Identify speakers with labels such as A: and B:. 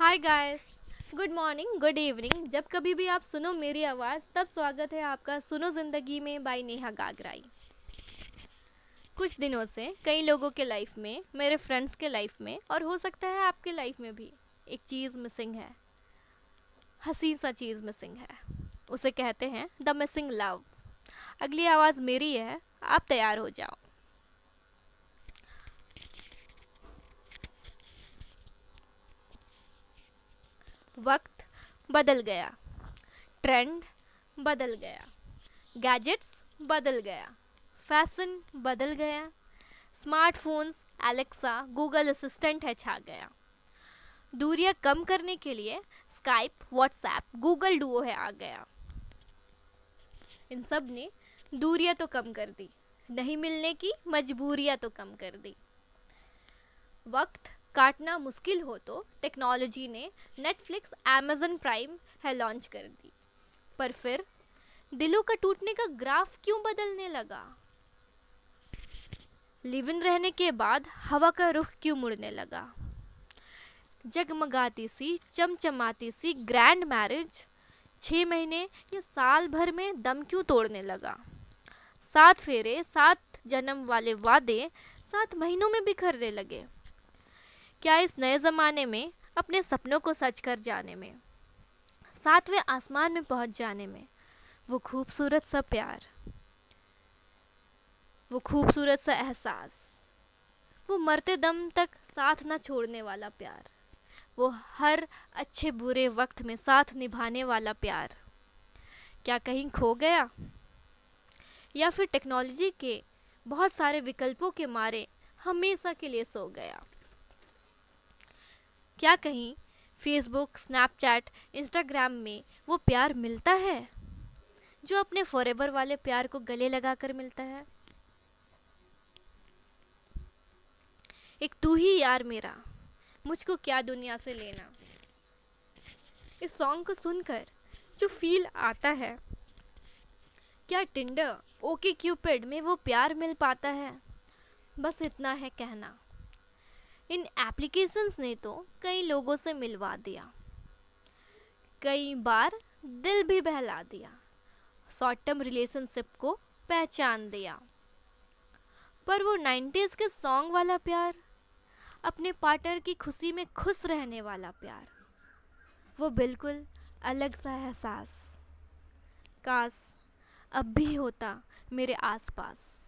A: Hi guys good morning good evening जब कभी भी आप सुनो मेरी आवाज़, तब स्वागत है आपका सुनो ज़िंदगी में बाई नेहा गागराई। कुछ दिनों से कई लोगों के लाइफ में, मेरे फ्रेंड्स के लाइफ में और हो सकता है आपके लाइफ में भी एक चीज़ मिसिंग है। हसी सा चीज़ मिसिंग है। उसे कहते हैं द मिसिंग लव अगली आवाज़ मेरी है, आप तैयार हो जाओ। वक्त बदल गया। ट्रेंड बदल गया। गैजेट्स बदल गया। फ़ैशन बदल गया। स्मार्टफोन्स, एलेक्सा, गूगल असिस्टेंट है, छा गया। दूरियाँ कम करने के लिए स्काइप, व्हाट्सएप, गूगल डुओ है, आ गया। इन सबने दूरियाँ तो कम कर दी। नहीं मिलने की मजबूरियाँ तो कम कर दी। वक्त काटना मुश्किल हो तो टेक्नोलॉजी ने नेटफ्लिक्स एमेजन प्राइम है लॉन्च कर दी। पर फिर दिलों का टूटने का ग्राफ क्यों बदलने लगा? लिव इन रहने के बाद हवा का रुख क्यों मुड़ने लगा? जगमगाती सी, चमचमाती सी ग्रैंड मैरिज छह महीने या साल भर में दम क्यों तोड़ने लगा? सात फेरे, सात जन्म वाले वादे सात महीनों में बिखरने लगे। क्या इस नए ज़माने में, अपने सपनों को सच कर जाने में, सातवें आसमान में पहुँच जाने में, वो खूबसूरत सा प्यार, वो खूबसूरत सा एहसास, वो मरते दम तक साथ ना छोड़ने वाला प्यार, वो हर अच्छे बुरे वक्त में साथ निभाने वाला प्यार। क्या कहीं खो गया? या फिर टेक्नोलॉजी के बहुत सारे विकल्पों के मारे हमेशा के लिए सो गया? क्या कहीं फेसबुक स्नैपचैट इंस्टाग्राम में वो प्यार मिलता है? जो अपने फॉरेवर वाले प्यार को गले लगाकर मिलता है। एक तू ही यार मेरा, मुझको क्या दुनिया से लेना? इस सॉन्ग को सुनकर जो फील आता है, क्या टिंडर ओके क्यूपिड में वो प्यार मिल पाता है? बस इतना है कहना। इन एप्लीकेशंस ने तो कई लोगों से मिलवा दिया। कई बार दिल भी बहला दिया शॉर्ट टर्म रिलेशनशिप को पहचान दिया। पर वो नाइन्टीज के सॉन्ग वाला प्यार, अपने पार्टनर की खुशी में खुश रहने वाला प्यार, वो बिल्कुल अलग सा एहसास, काश अब भी होता मेरे आसपास।